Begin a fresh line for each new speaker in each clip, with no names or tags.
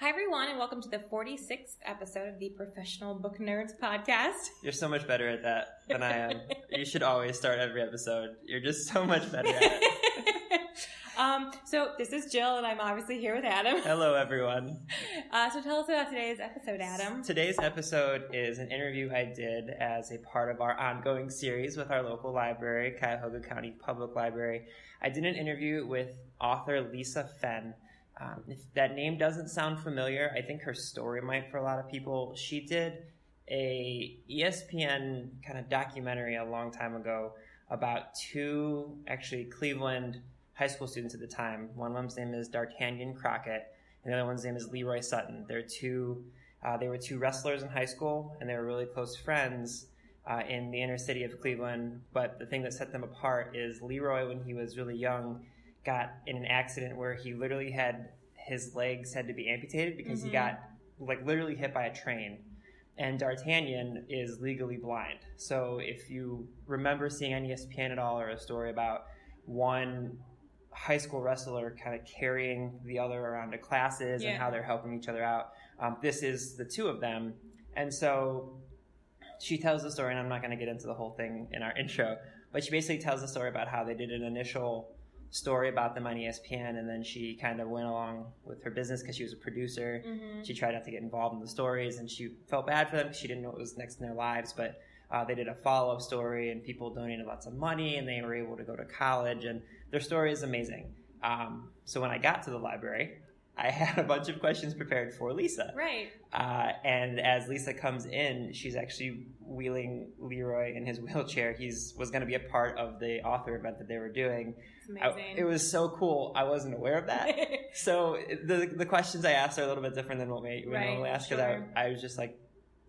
Hi, everyone, and welcome to the 46th episode of the Professional Book Nerds podcast.
You're so much better at that than I am. you should always start every episode. You're just so much better at it.
um, so, this is Jill, and I'm obviously here with Adam.
Hello, everyone.
Uh, so, tell us about today's episode, Adam.
Today's episode is an interview I did as a part of our ongoing series with our local library, Cuyahoga County Public Library. I did an interview with author Lisa Fenn. Um, if that name doesn't sound familiar, I think her story might for a lot of people. She did a ESPN kind of documentary a long time ago about two actually Cleveland high school students at the time. One of them's name is D'Artagnan Crockett, and the other one's name is Leroy Sutton. They're two. Uh, they were two wrestlers in high school, and they were really close friends uh, in the inner city of Cleveland. But the thing that set them apart is Leroy, when he was really young, got in an accident where he literally had his legs had to be amputated because he got like literally hit by a train. And D'Artagnan is legally blind. So if you remember seeing on ESPN at all or a story about one high school wrestler kind of carrying the other around to classes
Yeah.
and how they're helping each other out, um, this is the two of them. And so she tells the story, and I'm not going to get into the whole thing in our intro, but she basically tells the story about how they did an initial story about them on ESPN, and then she kind of went along with her business because she was a producer. She tried not to get involved in the stories, and she felt bad for them because she didn't know what was next in their lives. But uh, they did a follow up story, and people donated lots of money, and they were able to go to college, and their story is amazing. Um, so when I got to the library, I had a bunch of questions prepared for Lisa.
Right.
Uh, and as Lisa comes in, she's actually wheeling Leroy in his wheelchair. He's was going to be a part of the author event that they were doing.
It's
I-
amazing.
it was so cool. I wasn't aware of that. so the the questions I asked are a little bit different than what we, we
Right,
normally ask. Because
sure.
I, I was just like,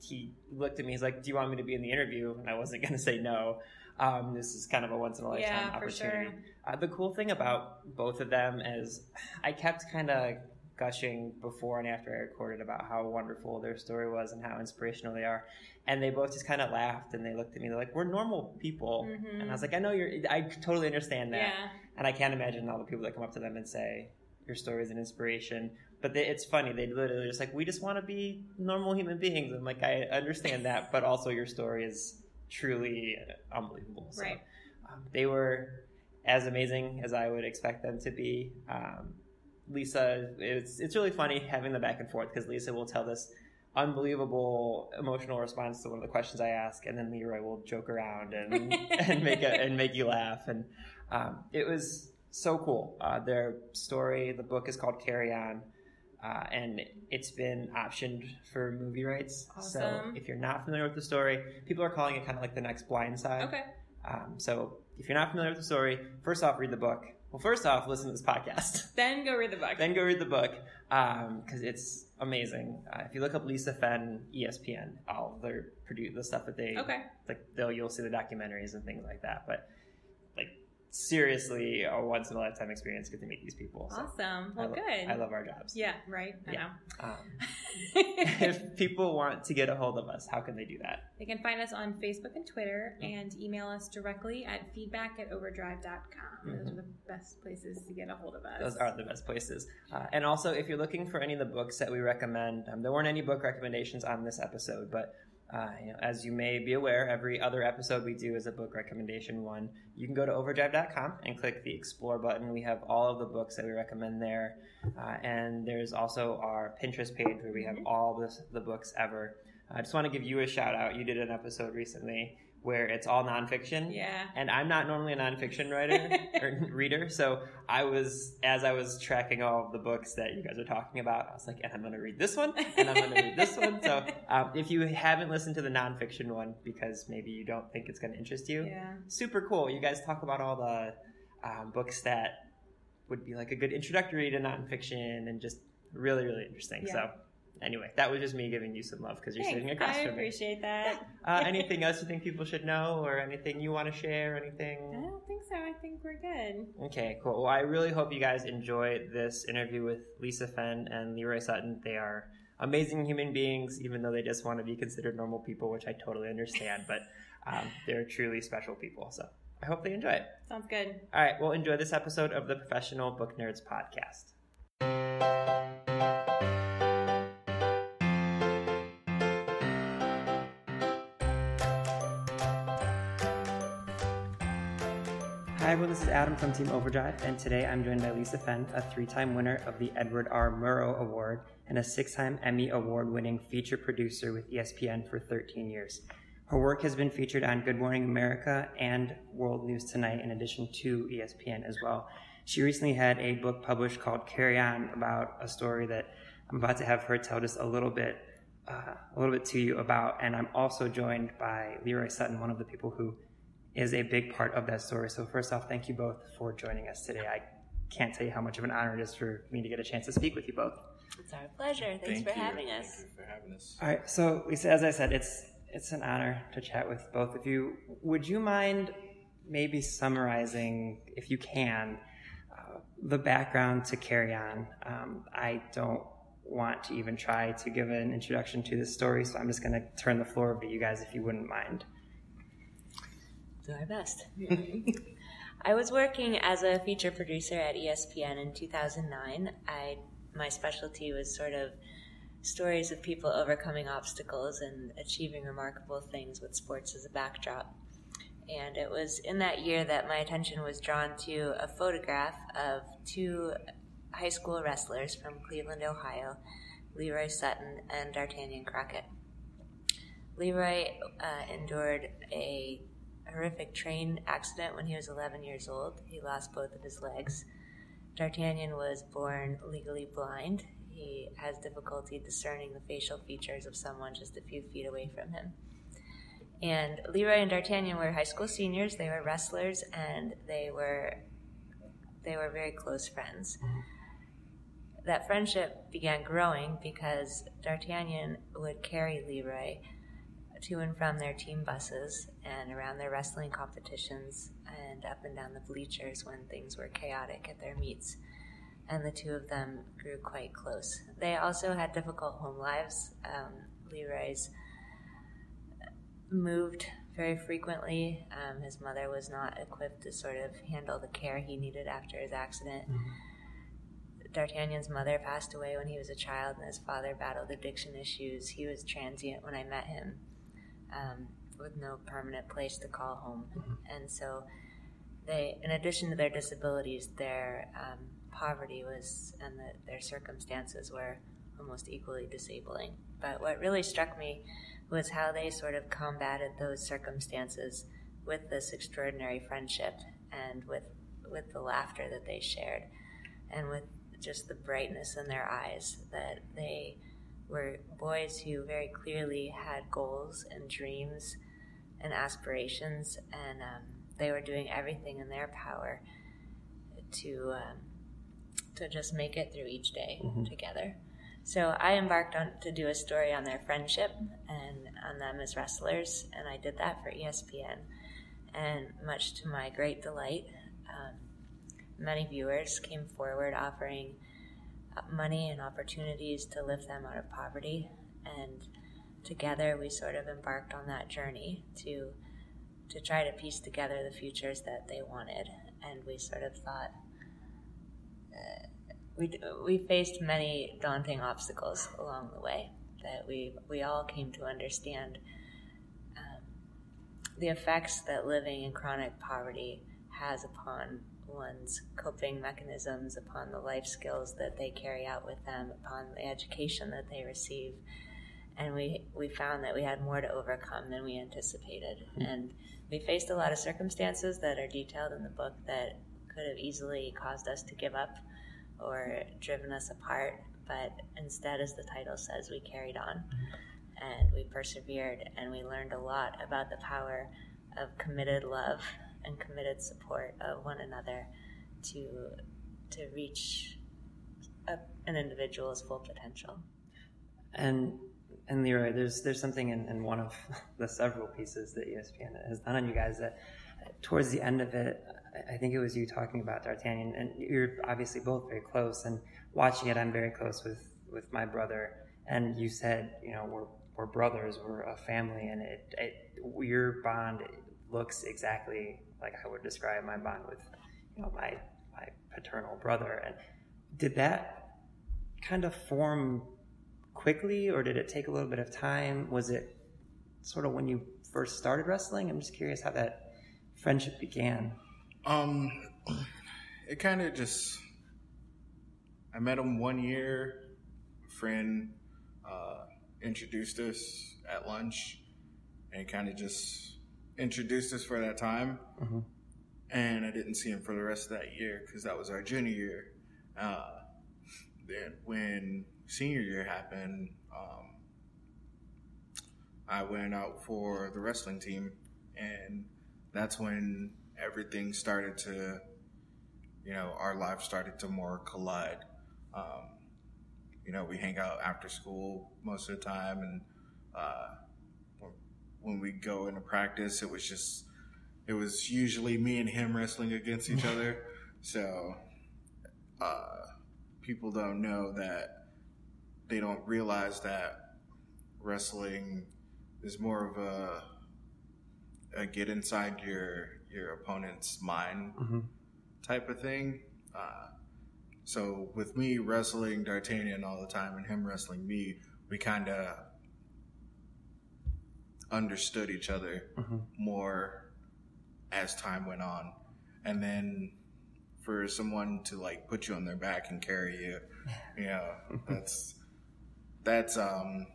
he looked at me. He's like, "Do you want me to be in the interview?" And I wasn't going to say no. Um, this is kind of a once in a lifetime
Yeah, for
opportunity.
sure.
Uh, the cool thing about both of them is I kept kind of gushing before and after I recorded about how wonderful their story was and how inspirational they are. And they both just kind of laughed and they looked at me. They're like, "We're normal people," and I was like, "I know you're. I totally understand that."
Mm-hmm. Yeah.
And I can't imagine all the people that come up to them and say, "Your story is an inspiration." But they, it's funny. They literally just like, "We just want to be normal human beings." I'm like, I understand that, but also your story is truly unbelievable. So,
Right.
um, they were as amazing as I would expect them to be. Um, Lisa, it's it's really funny having the back and forth because Lisa will tell this unbelievable emotional response to one of the questions I ask, and then Leroy will joke around and and make a, and make you laugh, and um, it was so cool. Uh, their story, the book is called Carry On. Uh, and it's been optioned for movie rights. So if you're not familiar with the story, people are calling it kind of like the next Blind Side.
Okay.
Um, so if you're not familiar with the story, first off, read the book. Well, first off, listen to this podcast.
Then go read the book.
then go read the book because it's amazing. Uh, if you look up Lisa Fenn, ESPN, all their produce the stuff that they
Okay.
like, they'll you'll see the documentaries and things like that. But seriously, a once in a lifetime experience get to meet these people. So
Awesome.
I
Well,
lo-
good.
I love our jobs.
Yeah. Right. I
Yeah.
know.
Um, if people want to get a hold of us, how can they do that?
They can find us on Facebook and Twitter
Mm-hmm.
and email us directly at feedback at overdrive.com. Those
Mhm.
are the best places to get a hold of us.
Those are the best places. Uh, and also, if you're looking for any of the books that we recommend, um, there weren't any book recommendations on this episode, but uh, you know, as you may be aware, every other episode we do is a book recommendation one. You can go to overdrive.com and click the explore button. We have all of the books that we recommend there. Uh, and there's also our Pinterest page where we have all this, the books ever. I just want to give you a shout out. You did an episode recently where it's all nonfiction.
Yeah.
And I'm not normally a nonfiction writer or reader, so I was as I was tracking all of the books that you guys are talking about, I was like, and I'm going to read this one, and I'm going to read this one. So um, if you haven't listened to the nonfiction one because maybe you don't think it's going to interest you,
Yeah.
super cool. You guys talk about all the um, books that would be like a good introductory to nonfiction and just really really interesting.
Yeah.
So anyway, that was just me giving you some love because you're sitting across
I
from me.
I appreciate that.
Uh, anything else you think people should know, or anything you want to share? Anything?
I don't think so. I think we're good.
Okay, cool. Well, I really hope you guys enjoyed this interview with Lisa Fenn and Leroy Sutton. They are amazing human beings, even though they just want to be considered normal people, which I totally understand. But um, they're truly special people. So I hope they enjoy it.
Sounds good.
All right, well, enjoy this episode of the Professional Book Nerds podcast. Hi, everyone. This is Adam from Team Overdrive, and today I'm joined by Lisa Fenn, a three time winner of the Edward R. Murrow Award and a six time Emmy Award winning feature producer with ESPN for 13 years. Her work has been featured on Good Morning America and World News Tonight, in addition to ESPN as well. She recently had a book published called Carry On about a story that I'm about to have her tell just a little bit, uh, a little bit to you about. And I'm also joined by Leroy Sutton, one of the people who is a big part of that story. So first off, thank you both for joining us today. I can't tell you how much of an honor it is for me to get a chance to speak with you both.
It's our pleasure. Thanks
Thank
for
you.
having
Thank
us.
you for having us.
All right, so Lisa, as I said, it's it's an honor to chat with both of you. Would you mind maybe summarizing, if you can, uh, the background to Carry On? Um, I don't want to even try to give an introduction to this story, so I'm just going to turn the floor over to you guys if you wouldn't mind.
Do our best. I was working as a feature producer at ESPN in 2009. I my specialty was sort of stories of people overcoming obstacles and achieving remarkable things with sports as a backdrop. And it was in that year that my attention was drawn to a photograph of two high school wrestlers from Cleveland, Ohio, Leroy Sutton and D'Artagnan Crockett. Leroy uh, endured a horrific train accident when he was 11 years old. He lost both of his legs. D'Artagnan was born legally blind. He has difficulty discerning the facial features of someone just a few feet away from him. And Leroy and D'Artagnan were high school seniors. They were wrestlers, and they were they were very close friends. That friendship began growing because D'Artagnan would carry Leroy to and from their team buses and around their wrestling competitions and up and down the bleachers when things were chaotic at their meets. And the two of them grew quite close. They also had difficult home lives. Um, Leroy's moved very frequently. Um, his mother was not equipped to sort of handle the care he needed after his accident. D'Artagnan's mother passed away when he was a child, and his father battled addiction issues. He was transient when I met him, um, with no permanent place to call home. And so, they, in addition to their disabilities, their um, poverty was and the, their circumstances were almost equally disabling. But what really struck me was how they sort of combated those circumstances with this extraordinary friendship and with with the laughter that they shared and with just the brightness in their eyes that they were boys who very clearly had goals and dreams and aspirations and um, they were doing everything in their power to um, to just make it through each day together so I embarked on to do a story on their friendship and on them as wrestlers, and I did that for ESPN. And much to my great delight, um, many viewers came forward offering money and opportunities to lift them out of poverty. And together, we sort of embarked on that journey to to try to piece together the futures that they wanted. And we sort of thought we, we faced many daunting obstacles along the way that we, we all came to understand um, the effects that living in chronic poverty has upon one's coping mechanisms, upon the life skills that they carry out with them, upon the education that they receive. And we, we found that we had more to overcome than we anticipated. Hmm. And we faced a lot of circumstances that are detailed in the book that could have easily caused us to give up or driven us apart, but instead, as the title says, we carried on hmm. and we persevered and we learned a lot about the power of committed love and committed support of one another to to reach a, an individual's full potential.
and and Leroy, there's there's something in, in one of the several pieces that ESPN has done on you guys that towards the end of it, I think it was you talking about D'Artagnan, and you're obviously both very close. And watching it, I'm very close with with my brother. And you said, you know, we're we're brothers, we're a family, and it, it your bond looks exactly like I would describe my bond with, you know, my my paternal brother. And did that kind of form quickly, or did it take a little bit of time? Was it sort of when you first started wrestling? I'm just curious how that friendship began.
Um, it kind of just. I met him one year. A friend uh, introduced us at lunch, and kind of just introduced us for that time.
Mm-hmm.
And I didn't see him for the rest of that year because that was our junior year. Uh, then when senior year happened, um, I went out for the wrestling team, and that's when everything started to, you know, our lives started to more collide. Um, you know, we hang out after school most of the time, and uh, when we go into practice, it was just, it was usually me and him wrestling against each other. So, uh, people don't know that they don't realize that wrestling is more of a, a get inside your your opponent's mind
mm-hmm.
type of thing. Uh, so with me wrestling D'Artagnan all the time and him wrestling me, we kind of understood each other
mm-hmm.
more as time went on. And then for someone to like put you on their back and carry you, you know, that's that's um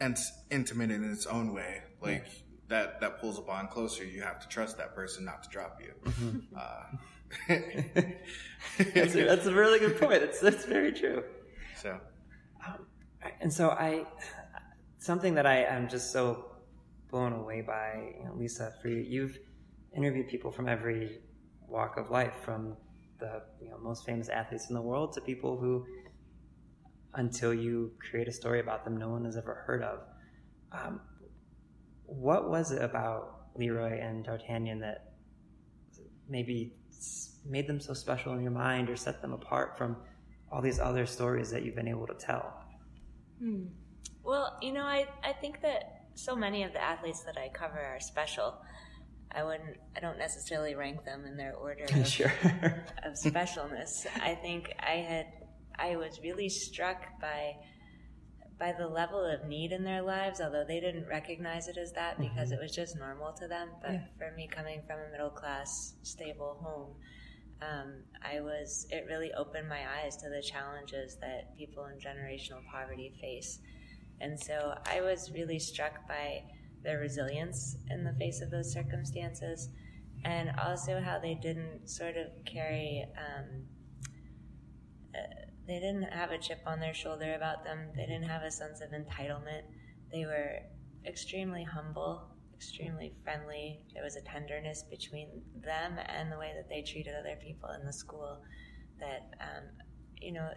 and intimate in its own way. Like yeah. that that pulls a bond closer. You have to trust that person not to drop you.
Mm-hmm.
Uh,
that's, a, that's, a, really good point. That's that's very true.
So,
um, and so I something that I am just so blown away by, you know, Lisa, for you, you've interviewed people from every walk of life, from the you know, most famous athletes in the world to people who, until you create a story about them, no one has ever heard of. Um, what was it about Leroy and D'Artagnan that maybe made them so special in your mind or set them apart from all these other stories that you've been able to tell?
Hmm. Well, you know, I, I think that so many of the athletes that I cover are special. I wouldn't. I don't necessarily rank them in their order of,
sure.
of specialness. I think I had. I was really struck by by the level of need in their lives, although they didn't recognize it as that because mm-hmm. it was just normal to them. But yeah. for me, coming from a middle class, stable home, um, I was. It really opened my eyes to the challenges that people in generational poverty face, and so I was really struck by their resilience in the face of those circumstances, and also how they didn't sort of carry. Um, uh, they didn't have a chip on their shoulder about them. They didn't have a sense of entitlement. They were extremely humble, extremely friendly. There was a tenderness between them and the way that they treated other people in the school. That um, you know,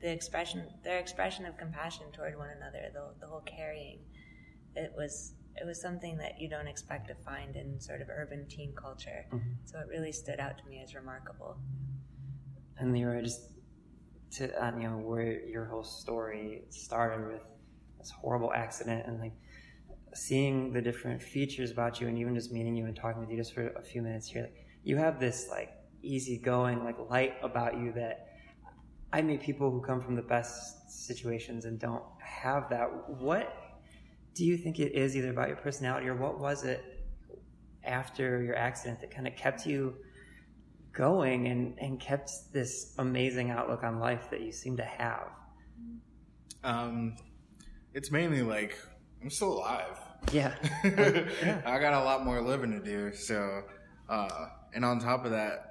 the expression, their expression of compassion toward one another, the, the whole carrying, it was it was something that you don't expect to find in sort of urban teen culture.
Mm-hmm.
So it really stood out to me as remarkable.
And Leroy, just to you know where your whole story started with this horrible accident and like seeing the different features about you and even just meeting you and talking with you just for a few minutes here like, you have this like easygoing like light about you that i meet people who come from the best situations and don't have that what do you think it is either about your personality or what was it after your accident that kind of kept you going and, and kept this amazing outlook on life that you seem to have?
Um, it's mainly like I'm still alive.
Yeah.
yeah. I got a lot more living to do. So, uh, and on top of that,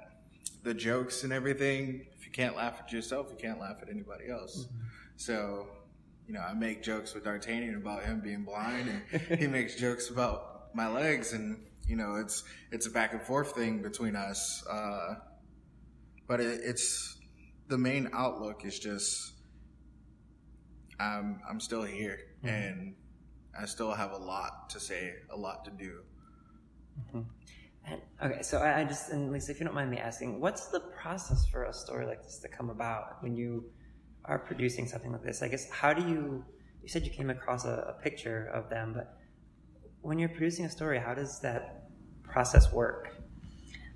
the jokes and everything, if you can't laugh at yourself, you can't laugh at anybody else. Mm-hmm. So, you know, I make jokes with D'Artagnan about him being blind, and he makes jokes about my legs, and you know, it's it's a back and forth thing between us. Uh, but it, it's the main outlook is just I'm I'm still here, mm-hmm. and I still have a lot to say, a lot to do.
Mm-hmm. And, okay, so I, I just, and Lisa, if you don't mind me asking, what's the process for a story like this to come about when you are producing something like this? I guess how do you? You said you came across a, a picture of them, but when you're producing a story, how does that process work?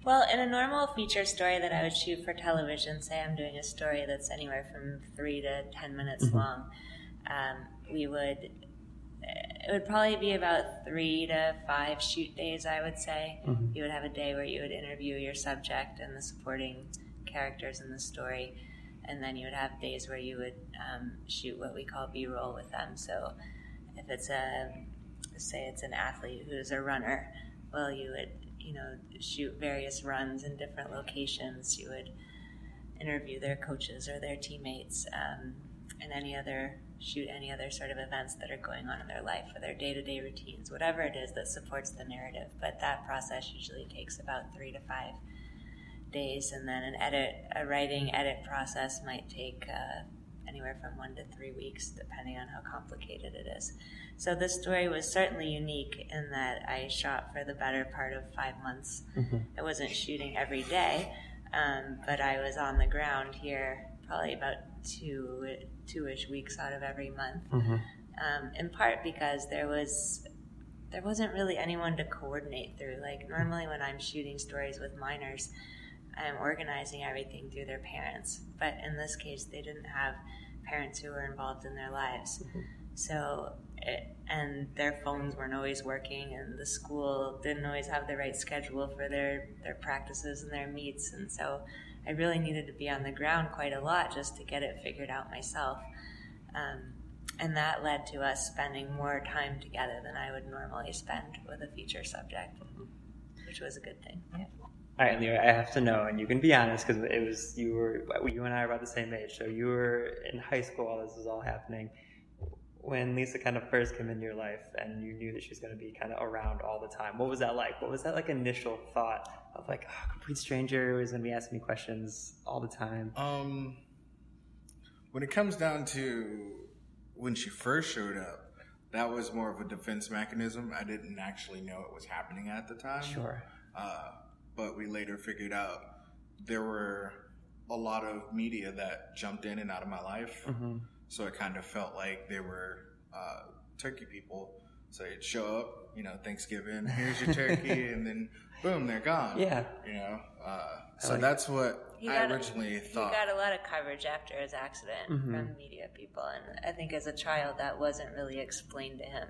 Well, in a normal feature story that I would shoot for television, say I'm doing a story that's anywhere from three to ten minutes mm-hmm. long, um, we would it would probably be about three to five shoot days, I would say. Mm-hmm. You would have a day where you would interview your subject and the supporting characters in the story, and then you would have days where you would um, shoot what we call B roll with them. So if it's a say it's an athlete who's a runner, well, you would you know shoot various runs in different locations. You would interview their coaches or their teammates um, and any other shoot any other sort of events that are going on in their life or their day-to-day routines whatever it is that supports the narrative but that process usually takes about three to five days and then an edit a writing edit process might take uh, anywhere from one to three weeks depending on how complicated it is so this story was certainly unique in that I shot for the better part of five months. Mm-hmm. I wasn't shooting every day, um, but I was on the ground here probably about two two-ish weeks out of every month. Mm-hmm. Um, in part because there was there wasn't really anyone to coordinate through. Like normally when I'm shooting stories with minors, I'm organizing everything through their parents. But in this case, they didn't have parents who were involved in their lives. Mm-hmm. So it, and their phones weren't always working, and the school didn't always have the right schedule for their their practices and their meets, and so I really needed to be on the ground quite a lot just to get it figured out myself. Um, and that led to us spending more time together than I would normally spend with a feature subject, which was a good thing. Yeah.
All right, Leroy, I have to know, and you can be honest because it was you were you and I are about the same age, so you were in high school while this was all happening when Lisa kind of first came into your life and you knew that she was going to be kind of around all the time? What was that like? What was that like initial thought of like, oh, complete stranger who's going to be asking me questions all the time?
Um, when it comes down to when she first showed up, that was more of a defense mechanism. I didn't actually know it was happening at the time.
Sure.
Uh, but we later figured out there were a lot of media that jumped in and out of my life. Mm-hmm so it kind of felt like they were uh, turkey people. So they'd show up, you know, Thanksgiving, here's your turkey, and then boom, they're gone.
Yeah.
You know, uh, so like that's what I originally
a,
thought.
He got a lot of coverage after his accident mm-hmm. from media people, and I think as a child that wasn't really explained to him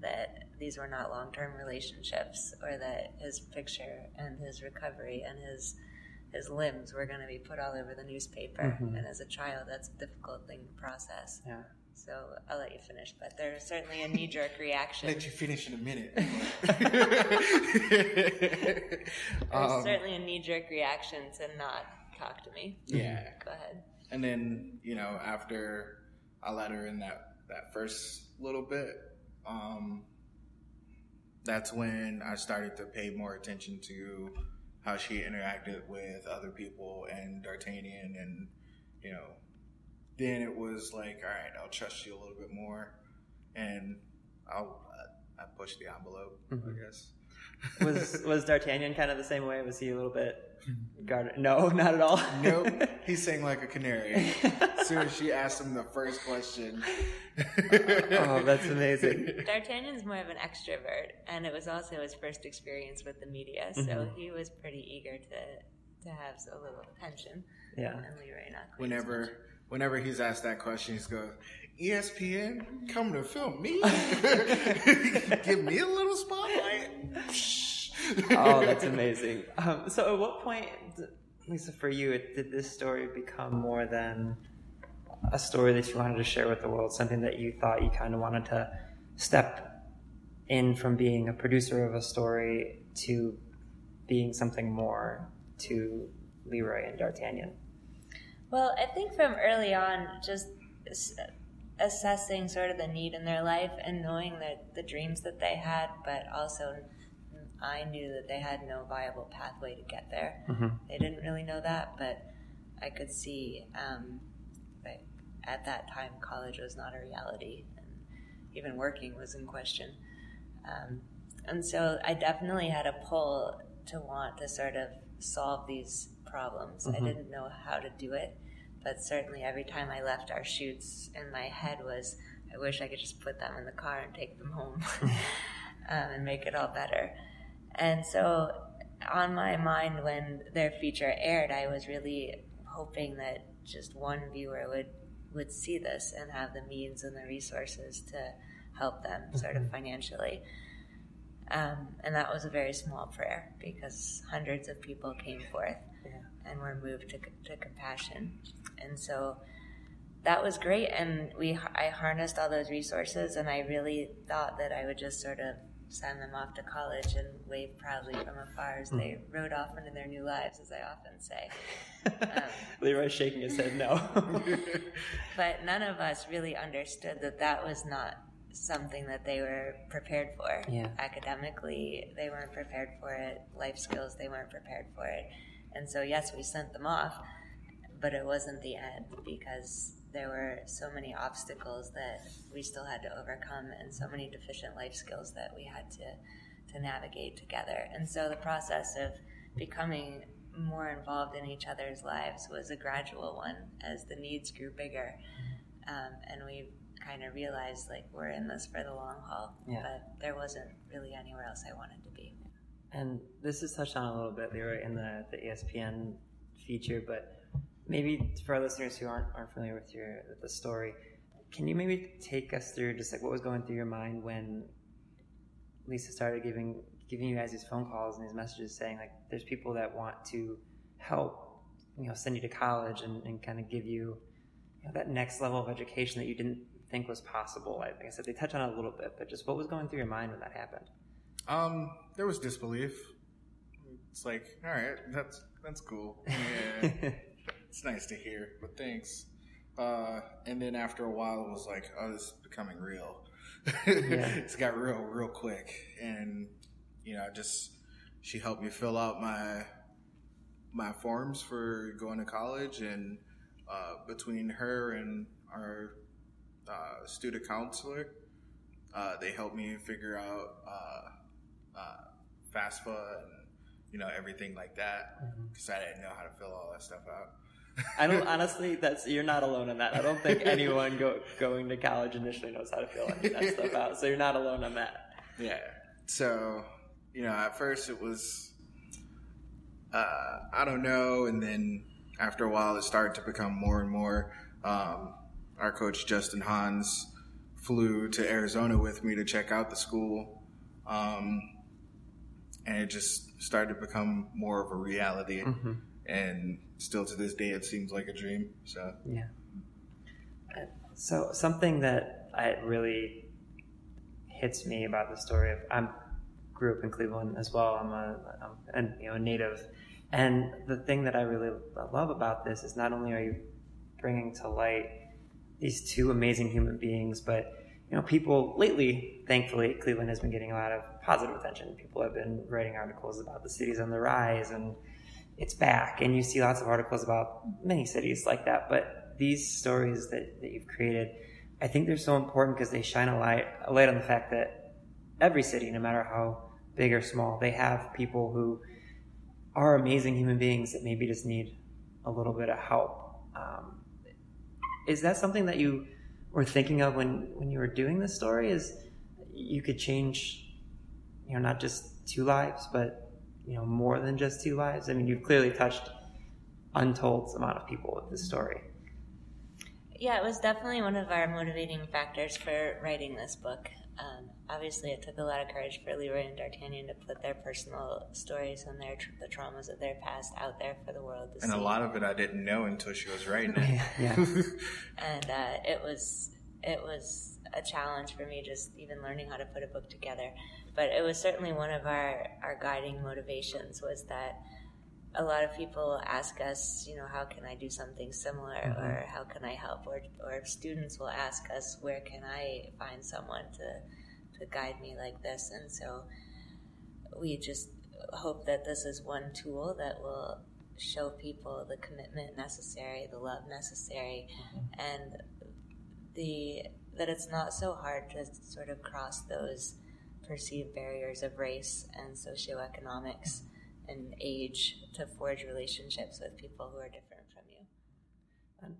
that these were not long-term relationships, or that his picture and his recovery and his his limbs were going to be put all over the newspaper. Mm-hmm. And as a child, that's a difficult thing to process.
Yeah.
So I'll let you finish, but there's certainly a knee jerk reaction.
let you finish in a minute.
there's um, certainly a knee jerk reaction to not talk to me.
Yeah.
Go ahead.
And then, you know, after I let her in that, that first little bit, um, that's when I started to pay more attention to how she interacted with other people and D'Artagnan, and you know, then it was like, all right, I'll trust you a little bit more, and I'll I pushed the envelope, mm-hmm. I guess.
Was was D'Artagnan kind of the same way? Was he a little bit guarded? No, not at all.
nope. He sang like a canary. as soon as she asked him the first question.
oh, that's amazing.
D'Artagnan's more of an extrovert, and it was also his first experience with the media, so mm-hmm. he was pretty eager to to have a little attention.
Yeah.
And Leroy not
whenever whenever he's asked that question, he's goes, ESPN coming to film me? Give me a little spotlight?
oh, that's amazing. Um, so, at what point, Lisa, for you, did this story become more than a story that you wanted to share with the world? Something that you thought you kind of wanted to step in from being a producer of a story to being something more to Leroy and D'Artagnan?
Well, I think from early on, just assessing sort of the need in their life and knowing that the dreams that they had, but also I knew that they had no viable pathway to get there. Mm-hmm. They didn't really know that, but I could see um, at that time, college was not a reality, and even working was in question. Um, and so I definitely had a pull to want to sort of solve these problems. Mm-hmm. I didn't know how to do it, but certainly every time I left our shoots, in my head was, I wish I could just put them in the car and take them home um, and make it all better. And so, on my mind, when their feature aired, I was really hoping that just one viewer would would see this and have the means and the resources to help them sort of mm-hmm. financially. Um, and that was a very small prayer because hundreds of people came forth. And we were moved to, to compassion. And so that was great. And we, I harnessed all those resources, and I really thought that I would just sort of send them off to college and wave proudly from afar as they hmm. rode off into their new lives, as I often say.
Um, Leroy's shaking his head no.
but none of us really understood that that was not something that they were prepared for.
Yeah.
Academically, they weren't prepared for it. Life skills, they weren't prepared for it. And so, yes, we sent them off, but it wasn't the end because there were so many obstacles that we still had to overcome and so many deficient life skills that we had to, to navigate together. And so, the process of becoming more involved in each other's lives was a gradual one as the needs grew bigger. Um, and we kind of realized like we're in this for the long haul. Yeah. But there wasn't really anywhere else I wanted to.
And this is touched on a little bit, Leroy, in the, the ESPN feature, but maybe for our listeners who aren't, aren't familiar with your with the story, can you maybe take us through just like what was going through your mind when Lisa started giving giving you guys these phone calls and these messages saying like there's people that want to help you know send you to college and, and kind of give you, you know, that next level of education that you didn't think was possible? Like I said, they touch on it a little bit, but just what was going through your mind when that happened?
Um, there was disbelief. It's like, all right, that's that's cool. Yeah, it's nice to hear, but thanks. Uh, and then after a while, it was like, oh, this is becoming real. yeah. It's got real, real quick, and you know, just she helped me fill out my my forms for going to college, and uh, between her and our uh, student counselor. Uh, they helped me figure out uh, uh FAFSA and you know everything like that because mm-hmm. I didn't know how to fill all that stuff out.
I don't honestly. That's you're not alone in that. I don't think anyone go, going to college initially knows how to fill any of that stuff out. So you're not alone on that.
Yeah. So you know, at first it was uh, I don't know, and then after a while it started to become more and more. Um, our coach Justin Hans flew to Arizona with me to check out the school, um, and it just started to become more of a reality. Mm-hmm. And still to this day, it seems like a dream. So
yeah. So something that I really hits me about the story of I grew up in Cleveland as well. I'm a, I'm a you know a native, and the thing that I really love about this is not only are you bringing to light these two amazing human beings. But you know, people lately, thankfully, Cleveland has been getting a lot of positive attention. People have been writing articles about the cities on the rise and it's back. And you see lots of articles about many cities like that. But these stories that, that you've created, I think they're so important because they shine a light, a light on the fact that every city, no matter how big or small, they have people who are amazing human beings that maybe just need a little bit of help. Um, is that something that you were thinking of when when you were doing this story? Is you could change, you know, not just two lives, but you know, more than just two lives. I mean, you've clearly touched untold amount of people with this story.
Yeah, it was definitely one of our motivating factors for writing this book. Um, obviously, it took a lot of courage for Leroy and D'Artagnan to put their personal stories and their the traumas of their past out there for the world to
and
see.
And a lot of it I didn't know until she was writing it.
yeah, yeah.
and uh, it was it was a challenge for me just even learning how to put a book together. But it was certainly one of our our guiding motivations was that a lot of people ask us, you know, how can I do something similar, mm-hmm. or how can I help, or or students will ask us, where can I find someone to to guide me like this, and so we just hope that this is one tool that will show people the commitment necessary, the love necessary, and the that it's not so hard to sort of cross those perceived barriers of race and socioeconomics and age to forge relationships with people who are different from you.
On,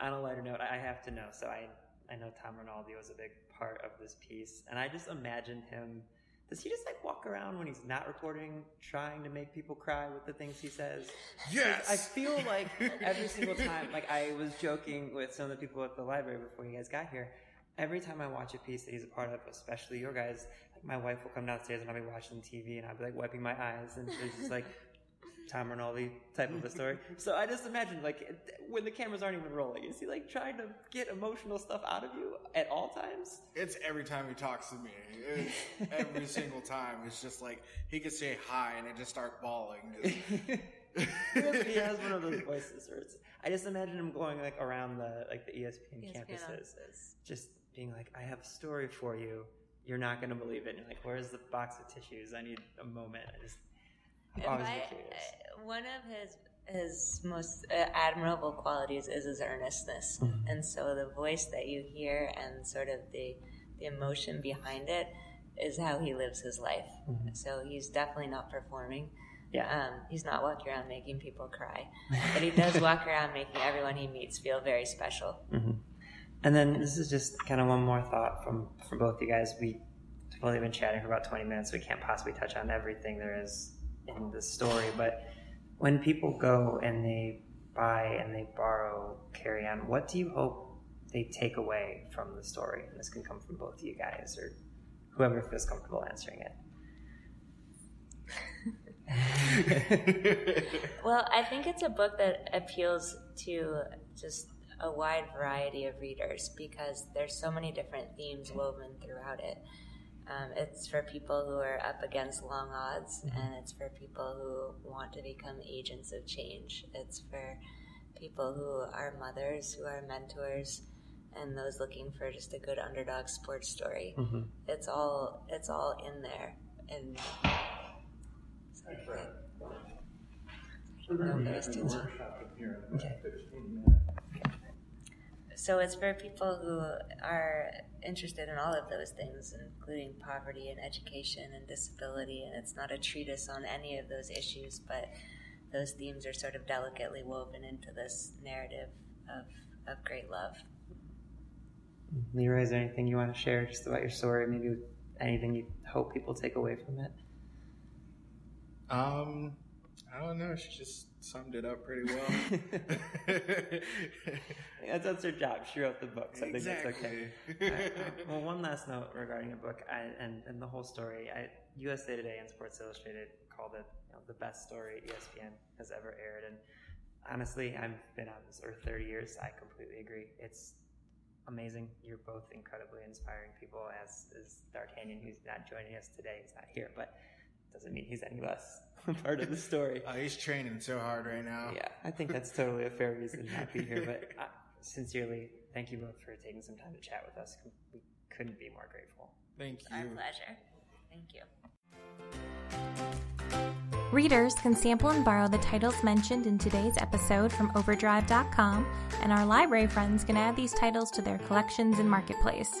on a lighter note, I have to know. So I I know Tom Rinaldi was a big part of this piece, and I just imagine him. Does he just like walk around when he's not recording, trying to make people cry with the things he says?
Yes.
I feel like every single time, like I was joking with some of the people at the library before you guys got here. Every time I watch a piece that he's a part of, especially your guys, like my wife will come downstairs and I'll be watching TV and I'll be like wiping my eyes and it's just like Tom Rinaldi type of a story. So I just imagine like when the cameras aren't even rolling, is he like trying to get emotional stuff out of you at all times?
It's every time he talks to me. It's every single time. It's just like he could say hi and I just start bawling.
He has one of those voices. Where it's, I just imagine him going like around the like the ESPN,
ESPN
campuses,
offices.
just being like, "I have a story for you. You're not going to believe it." And you're like, "Where's the box of tissues? I need a moment." I just, I'm always
I-
curious.
uh, one of his his most uh, admirable qualities is his earnestness,
Mm-hmm.
and so the voice that you hear and sort of the the emotion behind it is how he lives his life. So he's definitely not performing.
Mm-hmm. Yeah.
Um, he's not walking around making people cry, but he does walk around making everyone he meets feel very special.
And then this is just kind of one more thought from from both you guys. We have only been chatting for about twenty minutes. We can't possibly touch on everything there is in the story. But when people go and they buy and they borrow Carry On, what do you hope they take away from the story? And this can come from both of you guys or whoever feels comfortable answering it.
Well, I think it's a book that appeals to just a wide variety of readers because there's so many different themes woven throughout it. Um, it's for people who are up against long odds, and it's for people who want to become agents of change. It's for people who are mothers, who are mentors, and those looking for just a good underdog sports story. It's all it's all in there, and So it's for people who are interested in all of those things, including poverty and education and disability. And it's not a treatise on any of those issues, but those themes are sort of delicately woven into this narrative of, of great love.
Leroy, is there anything you want to share just about your story? Maybe anything you hope people take away from it?
um, I don't know. She just summed it up pretty well.
That's, that's her job. She wrote the book, so I think that's okay. Um, well, one last note regarding your book I, and, and the whole story. I, USA Today and Sports Illustrated called it you know, the best story ESPN has ever aired. And honestly, I've been on this earth 30 years. I completely agree. It's amazing. You're both incredibly inspiring people, as is D'Artagnan, who's not joining us today. He's not here, but doesn't mean he's any less part of the story.
Uh, he's training so hard right now.
Yeah, I think that's totally a fair reason not to be here. But uh, sincerely, thank you both for taking some time to chat with us. We couldn't be more grateful.
Thank
It's our
you.
pleasure. Thank you.
Readers can sample and borrow the titles mentioned in today's episode from Overdrive.com, and our library friends can add these titles to their collections in Marketplace.